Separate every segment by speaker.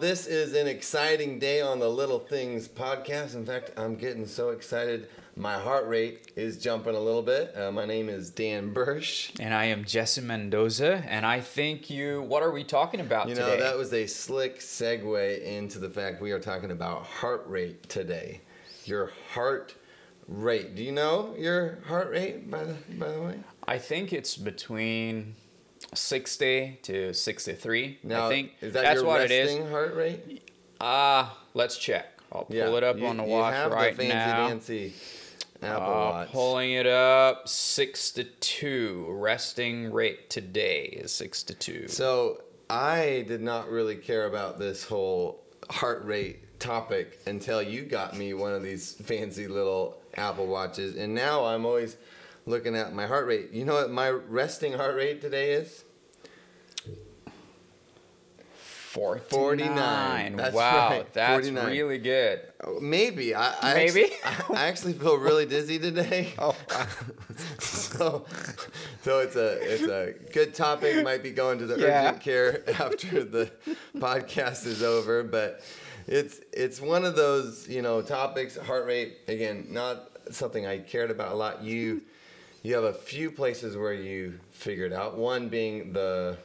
Speaker 1: This is an exciting day on the Little Things podcast. In fact, I'm getting so excited. My heart rate is jumping a little bit. Uh, my name is Dan Bursch.
Speaker 2: And I am Jesse Mendoza, and I think you. What are we talking about
Speaker 1: You know,
Speaker 2: today?
Speaker 1: that was a slick segue into the fact we are talking about heart rate today. Your heart rate. Do you know your heart rate, by the, by the way?
Speaker 2: I think it's between sixty to sixty-three.
Speaker 1: Now,
Speaker 2: I think
Speaker 1: is that
Speaker 2: that's
Speaker 1: your
Speaker 2: what it
Speaker 1: resting
Speaker 2: is.
Speaker 1: heart rate?
Speaker 2: Ah, let's check. I'll pull it up
Speaker 1: you-
Speaker 2: on the
Speaker 1: you
Speaker 2: watch
Speaker 1: have
Speaker 2: right
Speaker 1: the fancy
Speaker 2: now.
Speaker 1: dancy Apple
Speaker 2: Uh,
Speaker 1: Watch.
Speaker 2: pulling it up, six to two. Resting rate today is six to two.
Speaker 1: So I did not really care about this whole heart rate topic until you got me one of these fancy little Apple Watches, and now I'm always looking at my heart rate. You know what my resting heart rate today is?
Speaker 2: 49.
Speaker 1: 49. That's
Speaker 2: wow,
Speaker 1: right,
Speaker 2: that's
Speaker 1: 49.
Speaker 2: really good.
Speaker 1: Oh, Maybe I, I
Speaker 2: Maybe?
Speaker 1: actually, I actually feel really dizzy today.
Speaker 2: Oh,
Speaker 1: so, so it's a it's a good topic. Might be going to the
Speaker 2: Yeah.
Speaker 1: urgent care after the podcast is over, but it's it's one of those you know topics. Heart rate again, not something I cared about a lot. You you have a few places where you figured out. One being the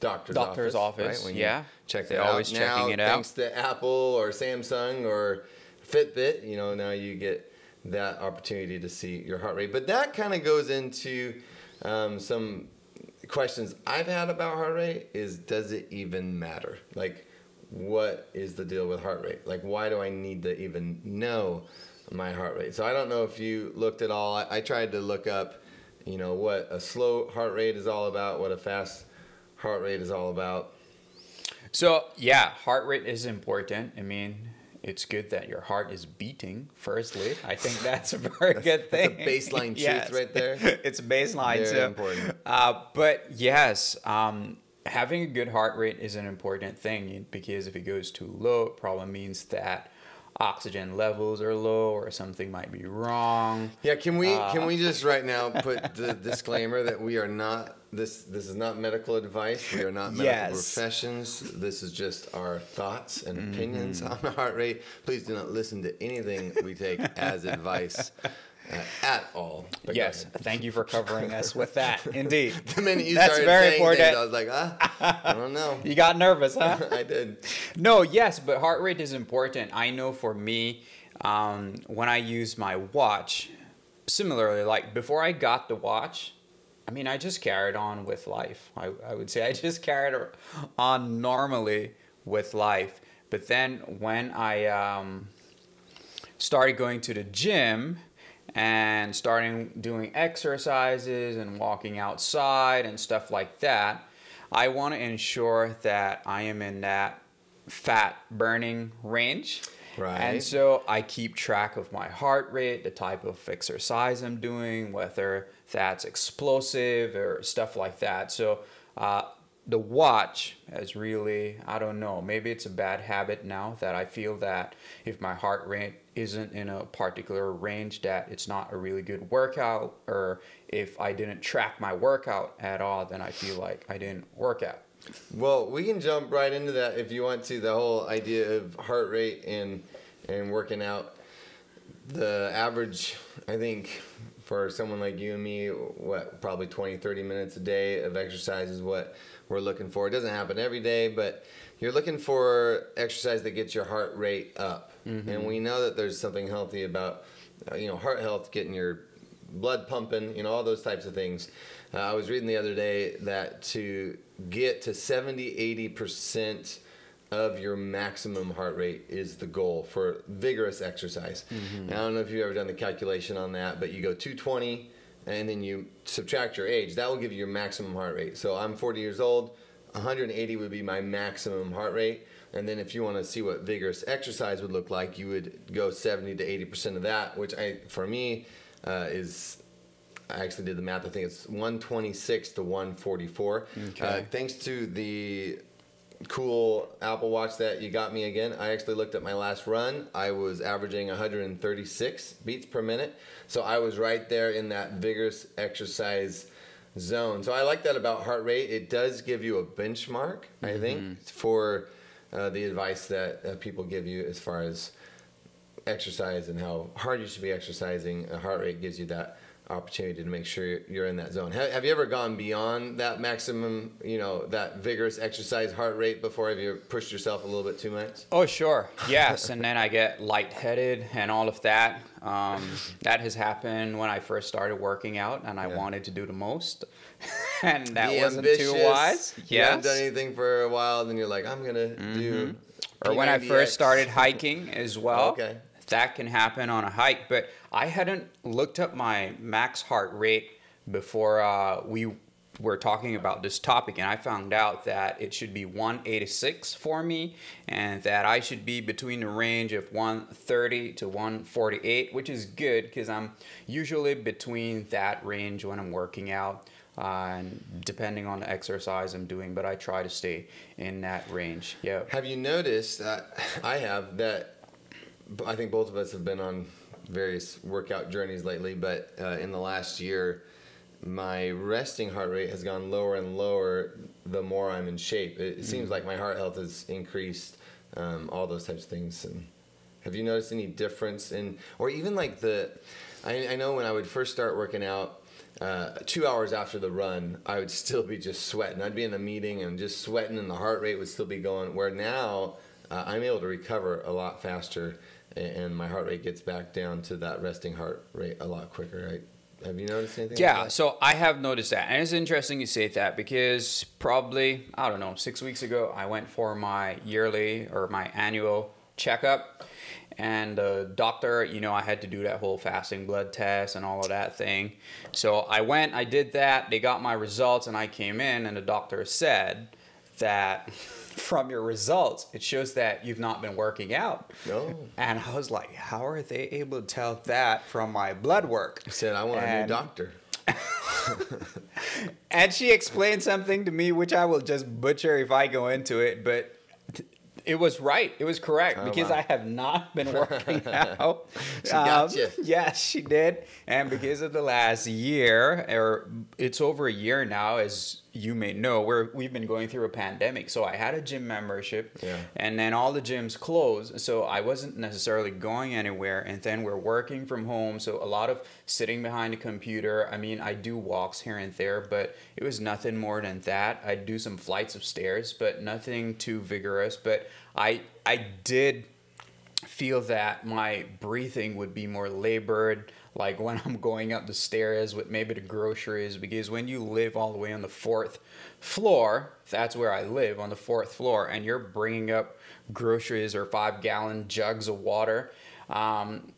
Speaker 1: doctor's,
Speaker 2: Doctor's office,
Speaker 1: right?
Speaker 2: Yeah.
Speaker 1: check
Speaker 2: They're
Speaker 1: that out.
Speaker 2: always
Speaker 1: now,
Speaker 2: checking it out.
Speaker 1: Thanks to Apple or Samsung or Fitbit, you know, now you get that opportunity to see your heart rate. But that kind of goes into um, some questions I've had about heart rate is does it even matter? Like, what is the deal with heart rate? Like, why do I need to even know my heart rate? So I don't know if you looked at all. I, I tried to look up, you know, what a slow heart rate is all about, what a fast heart rate is all about.
Speaker 2: So yeah, heart rate is important. I mean, it's good that your heart is beating. Firstly, I think that's a very good
Speaker 1: that's a
Speaker 2: thing.
Speaker 1: baseline truth right there.
Speaker 2: it's a baseline.
Speaker 1: Very
Speaker 2: so,
Speaker 1: important.
Speaker 2: Uh, but yes, um, having a good heart rate is an important thing because if it goes too low, it probably means that oxygen levels are low or something might be wrong.
Speaker 1: Yeah, can we can
Speaker 2: Uh,
Speaker 1: we just right now put the disclaimer that we are not this this is not medical advice. We are not medical
Speaker 2: Yes.
Speaker 1: professions. This is just our thoughts and
Speaker 2: Mm-hmm.
Speaker 1: opinions on the heart rate. Please do not listen to anything we take as advice at all. But
Speaker 2: Yes, thank you for covering us with that. Indeed.
Speaker 1: The minute you
Speaker 2: That's
Speaker 1: started
Speaker 2: very
Speaker 1: saying
Speaker 2: important.
Speaker 1: things, I was like, ah, I don't know.
Speaker 2: You got nervous, huh?
Speaker 1: I did.
Speaker 2: No, yes, but heart rate is important. I know for me, um, when I use my watch, similarly, like before I got the watch, I mean, I just carried on with life. I, I would say I just carried on normally with life. But then when I um, started going to the gym and starting doing exercises and walking outside and stuff like that, I want to ensure that I am in that fat burning range.
Speaker 1: Right.
Speaker 2: And so I keep track of my heart rate, the type of exercise I'm doing, whether that's explosive or stuff like that. So uh, the watch has really, I don't know, maybe it's a bad habit now that I feel that if my heart rate isn't in a particular range, that it's not a really good workout, or if I didn't track my workout at all, then I feel like I didn't work out.
Speaker 1: Well, we can jump right into that if you want to. The whole idea of heart rate and and working out. The average, I think, for someone like you and me, what probably 20, 30 minutes a day of exercise is what we're looking for. It doesn't happen every day, but you're looking for exercise that gets your heart rate up. And we know that there's something healthy about, uh, you know, heart health, getting your blood pumping, you know, all those types of things. Uh, I was reading the other day that to get to 70, 80% of your maximum heart rate is the goal for vigorous exercise. And I don't know if you've ever done the calculation on that, but you go 220 and then you subtract your age. That will give you your maximum heart rate. So I'm 40 years old. 180 would be my maximum heart rate. And then if you want to see what vigorous exercise would look like, you would go 70 to 80% of that, which I, for me, uh, is I actually did the math. I think it's 126 to 144.
Speaker 2: Okay.
Speaker 1: Uh, thanks to the cool Apple Watch that you got me again, I actually looked at my last run. I was averaging 136 beats per minute. So I was right there in that vigorous exercise zone. So I like that about heart rate. It does give you a benchmark, I think, for uh, the advice that uh, people give you as far as exercise and how hard you should be exercising. A heart rate gives you that opportunity to make sure you're in that zone. Have, have you ever gone beyond that maximum, you know, that vigorous exercise heart rate before? Have you pushed yourself a little bit too much?
Speaker 2: Oh, sure. Yes. and then I get lightheaded and all of that. Um, that has happened when I first started working out and I
Speaker 1: Yeah.
Speaker 2: wanted to do the most. and that
Speaker 1: Be
Speaker 2: wasn't
Speaker 1: ambitious.
Speaker 2: too wise.
Speaker 1: You haven't done anything for a while, then you're like, I'm going to do.
Speaker 2: Or when I
Speaker 1: P90X.
Speaker 2: first started hiking as well.
Speaker 1: Okay.
Speaker 2: That can happen on a hike, but I hadn't looked up my max heart rate before uh, we were talking about this topic, and I found out that it should be 186 for me, and that I should be between the range of 130 to 148, which is good because I'm usually between that range when I'm working out. Uh, and depending on the exercise I'm doing, but I try to stay in that range. Yeah.
Speaker 1: Have you noticed that I have that? I think both of us have been on various workout journeys lately, but uh, in the last year, my resting heart rate has gone lower and lower the more I'm in shape. It, seems like my heart health has increased, um, all those types of things. And have you noticed any difference in, or even like the, I, I know when I would first start working out, uh, two hours after the run, I would still be just sweating. I'd be in a meeting and just sweating, and the heart rate would still be going. Where now, uh, I'm able to recover a lot faster, and my heart rate gets back down to that resting heart rate a lot quicker. Right? Have you noticed anything?
Speaker 2: Yeah,
Speaker 1: Like
Speaker 2: so I have noticed that. And it's interesting you say that because probably, I don't know, six weeks ago, I went for my yearly or my annual checkup. And the doctor, you know, I had to do that whole fasting blood test and all of that thing. So I went, I did that, they got my results, and I came in, and the doctor said that from your results, it shows that you've not been working out.
Speaker 1: No.
Speaker 2: And I was like, how are they able to tell that from my blood work?
Speaker 1: that? Said I want a new doctor.
Speaker 2: And she explained something to me, which I will just butcher if I go into it, but it was right. It was correct
Speaker 1: Oh,
Speaker 2: because
Speaker 1: wow.
Speaker 2: I have not been working out. Um,
Speaker 1: She got you.
Speaker 2: Yes, she did. And because of the last year, or it's over a year now, as you may know, we're, we've been going through a pandemic. So I had a gym membership,
Speaker 1: Yeah.
Speaker 2: and then all the gyms closed. So I wasn't necessarily going anywhere. And then we're working from home. So a lot of sitting behind a computer. I mean, I do walks here and there, but it was nothing more than that. I do some flights of stairs, but nothing too vigorous. But I I did feel that my breathing would be more labored like when i'm going up the stairs with maybe the groceries because when you live all the way on the fourth floor that's where i live on the fourth floor and you're bringing up groceries or five gallon jugs of water um,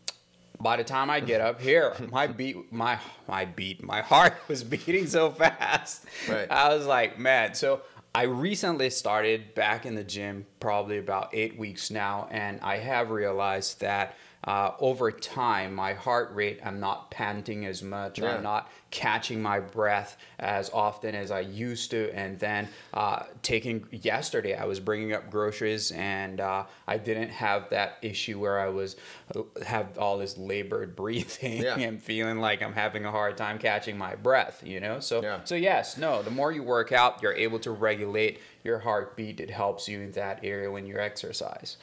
Speaker 2: by the time I get up here, my beat, my my beat, my heart was beating so fast.
Speaker 1: Right.
Speaker 2: I was like, man. So I recently started back in the gym, probably about eight weeks now, and I have realized that uh, over time, my heart rate, I'm not panting as much.
Speaker 1: Yeah.
Speaker 2: I'm not catching my breath as often as I used to. And then uh, taking yesterday, I was bringing up groceries, and uh, I didn't have that issue where I was uh, have all this labored breathing
Speaker 1: Yeah.
Speaker 2: and feeling like I'm having a hard time catching my breath. You know, so
Speaker 1: Yeah.
Speaker 2: so yes, no. The more you work out, you're able to regulate your heartbeat. It helps you in that area when you exercise.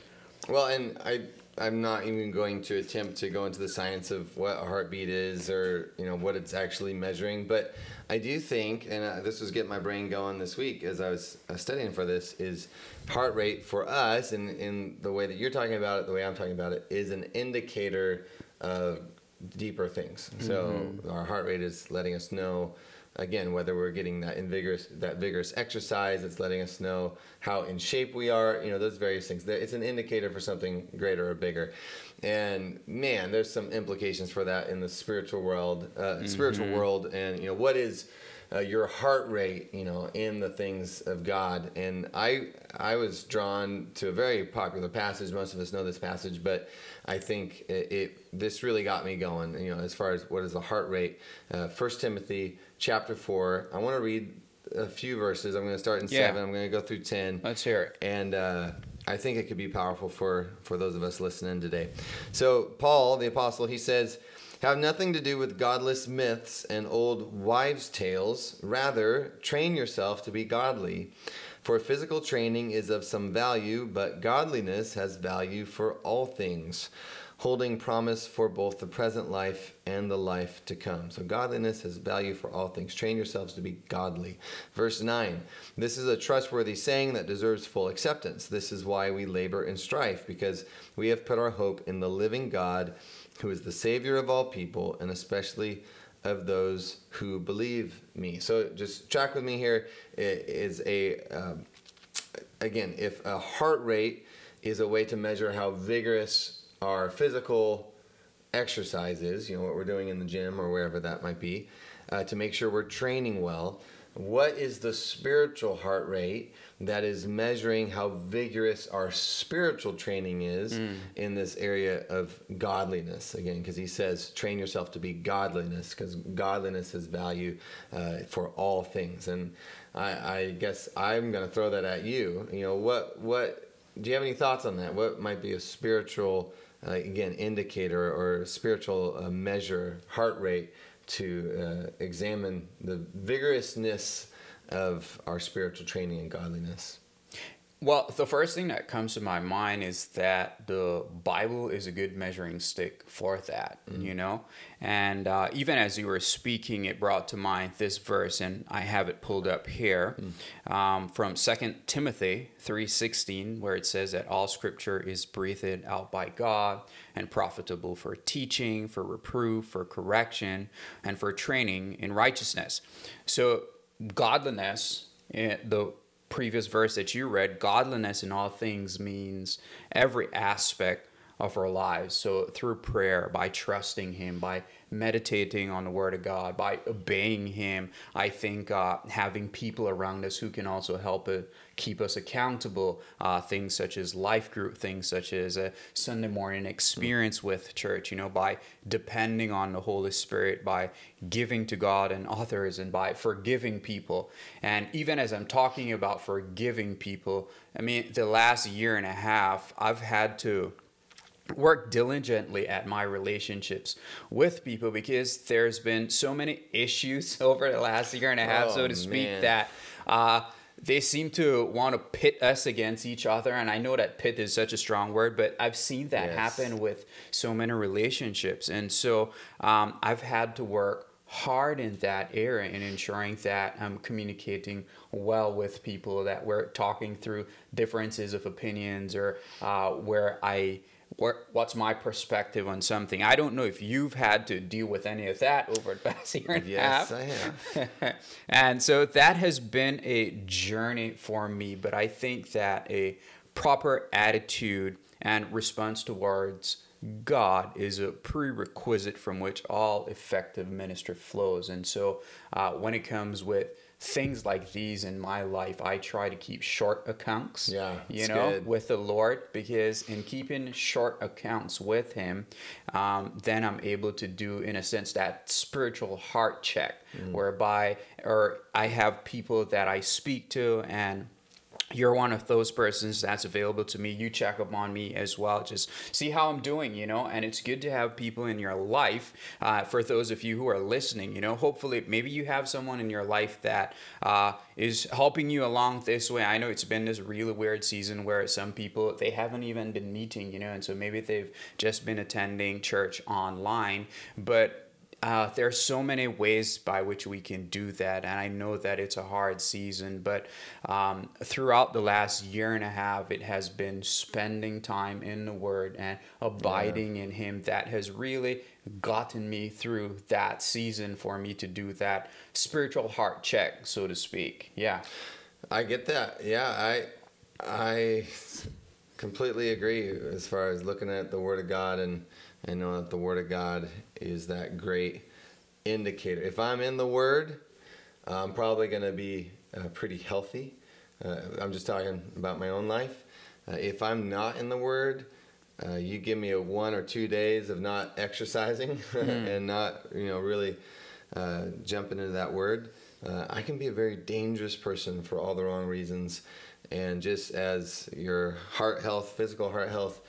Speaker 1: Well, and I I'm not even going to attempt to go into the science of what a heartbeat is or you know what it's actually measuring, but I do think, and uh, this was getting my brain going this week as I was uh, studying for this, is heart rate for us, and in the way that you're talking about it, the way I'm talking about it, is an indicator of deeper things. So our heart rate is letting us know again whether we're getting that vigorous that vigorous exercise it's letting us know how in shape we are you know those various things. It's an indicator for something greater or bigger. And man there's some implications for that in the spiritual world uh, spiritual world and you know what is uh, your heart rate you know in the things of god? And i i was drawn to a very popular passage. Most of us know this passage but i think it, it this really got me going you know as far as what is the heart rate. Uh, first timothy chapter 4 i want to read a few verses i'm going to start in
Speaker 2: Yeah.
Speaker 1: 7 i'm going to go through 10
Speaker 2: Let's hear it.
Speaker 1: and uh, I think it could be powerful for for those of us listening today. So Paul, the apostle, he says, "Have nothing to do with godless myths and old wives' tales. Rather, train yourself to be godly." For physical training is of some value, but godliness has value for all things, holding promise for both the present life and the life to come. So, godliness has value for all things. Train yourselves to be godly. Verse 9 This is a trustworthy saying that deserves full acceptance. This is why we labor and strife, because we have put our hope in the living God, who is the Savior of all people, and especially of those who believe me. So just track with me here. It is a um, again, if a heart rate is a way to measure how vigorous our physical exercises, you know what we're doing in the gym or wherever that might be, uh, to make sure we're training well. What is the spiritual heart rate? that is measuring how vigorous our spiritual training is mm. in this area of godliness again because he says train yourself to be godliness because godliness has value uh, for all things and I, I guess i'm going to throw that at you you know what what do you have any thoughts on that what might be a spiritual again indicator or spiritual uh, measure heart rate to uh, examine the vigorousness of our spiritual training and godliness?
Speaker 2: Well, the first thing that comes to my mind is that the Bible is a good measuring stick for that, mm you know? And uh, even as you were speaking, it brought to mind this verse, and I have it pulled up here mm um, from Second Timothy 3.16, where it says that all scripture is breathed out by God and profitable for teaching, for reproof, for correction, and for training in righteousness. So godliness, eh, the previous verse that you read, godliness in all things means every aspect of our lives. So through prayer, by trusting Him, by meditating on the Word of God, by obeying Him, I think uh, having people around us who can also help keep us accountable, uh, things such as life group, things such as a Sunday morning experience with church, you know, by depending on the Holy Spirit, by giving to God and others, and by forgiving people. And even as I'm talking about forgiving people, I mean, the last year and a half, I've had to work diligently at my relationships with people because there's been so many issues over the last year and a half, oh, so to speak, man. that uh, they seem to want to pit us against each other. And I know that pit is such a strong word, but I've seen that yes. happen with so many relationships. And so um, I've had to work hard in that area in ensuring that I'm communicating well with people, that we're talking through differences of opinions or uh, where I what's my perspective on something. I don't know if you've had to deal with any of that over the past year and a half.
Speaker 1: Yes, I have.
Speaker 2: and so that has been a journey for me, but I think that a proper attitude and response towards God is a prerequisite from which all effective ministry flows. And so uh, when it comes with things like these in my life, I try to keep short accounts.
Speaker 1: Yeah,
Speaker 2: you know, good. with the Lord, because in keeping short accounts with Him, um, then I'm able to do, in a sense, that spiritual heart check, mm. whereby, or I have people that I speak to and you're one of those persons that's available to me. You check up on me as well. Just see how I'm doing, you know. And it's good to have people in your life. Uh, for those of you who are listening, you know, hopefully maybe you have someone in your life that uh, is helping you along this way. I know it's been this really weird season where some people they haven't even been meeting, you know, and so maybe they've just been attending church online, but uh, there are so many ways by which we can do that, and I know that it's a hard season, but um, throughout the last year and a half, it has been spending time in the Word and abiding yeah. in Him that has really gotten me through that season for me to do that spiritual heart check, so to speak. Yeah,
Speaker 1: I get that. Yeah, I I completely agree as far as looking at the Word of God and I know that the Word of God is that great indicator. If I'm in the Word, I'm probably going to be uh, pretty healthy. Uh, I'm just talking about my own life. Uh, if I'm not in the Word, uh, you give me a one or two days of not exercising mm-hmm. and not, you know, really uh, jumping into that Word, uh, I can be a very dangerous person for all the wrong reasons. And just as your heart health, physical heart health,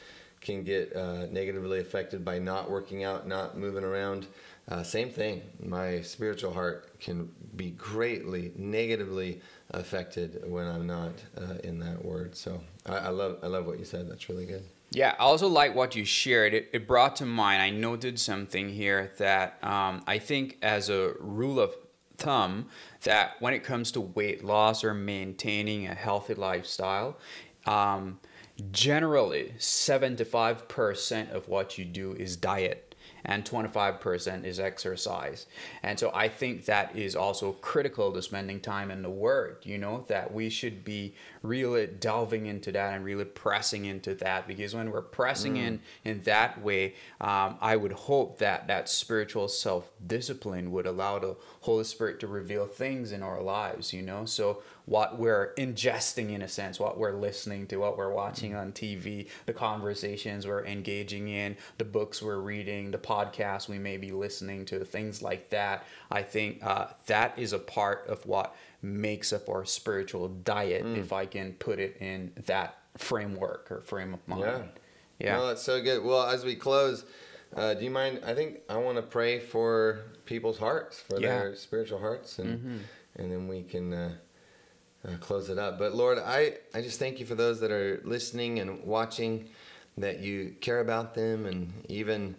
Speaker 1: can get uh, negatively affected by not working out, not moving around. Uh, same thing. My spiritual heart can be greatly negatively affected when I'm not uh, in that word. So I, I love I love what you said. That's really good.
Speaker 2: Yeah, I also like what you shared. It, it brought to mind, I noted something here that um, I think, as a rule of thumb, that when it comes to weight loss or maintaining a healthy lifestyle, um, generally 75% of what you do is diet and 25% is exercise. And so I think that is also critical to spending time in the Word, you know, that we should be really delving into that and really pressing into that because when we're pressing mm. in in that way, um, I would hope that that spiritual self discipline would allow the Holy Spirit to reveal things in our lives, you know. So what we're ingesting in a sense, what we're listening to, what we're watching on TV, the conversations we're engaging in, the books we're reading, the podcasts we may be listening to, things like that. I think uh, that is a part of what makes up our spiritual diet, mm. if I can put it in that framework or frame of mind.
Speaker 1: Yeah. Yeah. No, that's so good. Well, as we close, uh, do you mind? I think I want to pray for people's hearts, for yeah. their spiritual hearts, and mm-hmm. and then we can uh, uh, close it up. But Lord, I, I just thank you for those that are listening and watching, that you care about them, and even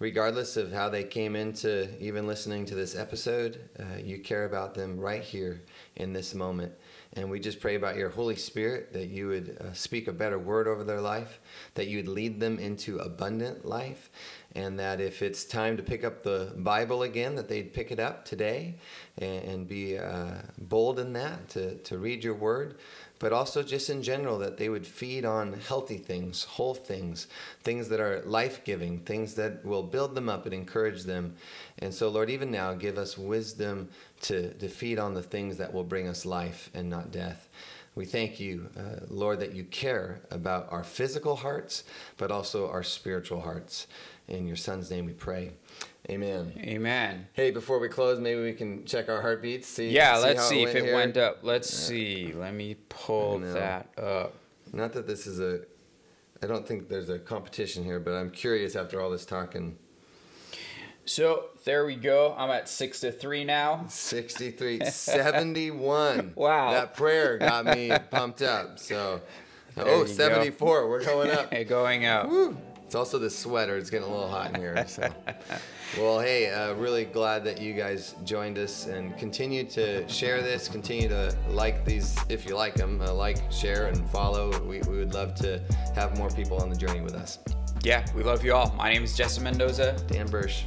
Speaker 1: regardless of how they came into even listening to this episode, uh, you care about them right here in this moment. And we just pray about your Holy Spirit that you would uh, speak a better word over their life, that you would lead them into abundant life, and that if it's time to pick up the Bible again, that they'd pick it up today and, and be uh, bold in that to, to read your word, but also just in general that they would feed on healthy things, whole things, things that are life giving, things that will build them up and encourage them. And so, Lord, even now, give us wisdom to, to feed on the things that will bring us life and not death. We thank you, uh, Lord, that you care about our physical hearts, but also our spiritual hearts. In your son's name we pray. Amen.
Speaker 2: Amen.
Speaker 1: Hey, before we close, maybe we can check our heartbeats. See.
Speaker 2: Yeah, see let's see it if it here. went up. Let's yeah. see. Let me pull that up.
Speaker 1: Not that this is a. I don't think there's a competition here, but I'm curious after all this talking.
Speaker 2: So there we go. I'm at 63 now.
Speaker 1: 63. 71.
Speaker 2: wow.
Speaker 1: That prayer got me pumped up. So, there oh, 74. Go. We're going up.
Speaker 2: Okay, going up. Woo.
Speaker 1: It's also the sweater. It's getting a little hot in here. So, well, hey, uh, really glad that you guys joined us and continue to share this. Continue to like these if you like them. Uh, like, share, and follow. We, we would love to have more people on the journey with us.
Speaker 2: Yeah, we love you all. My name is Jesse Mendoza.
Speaker 1: Dan Bursch.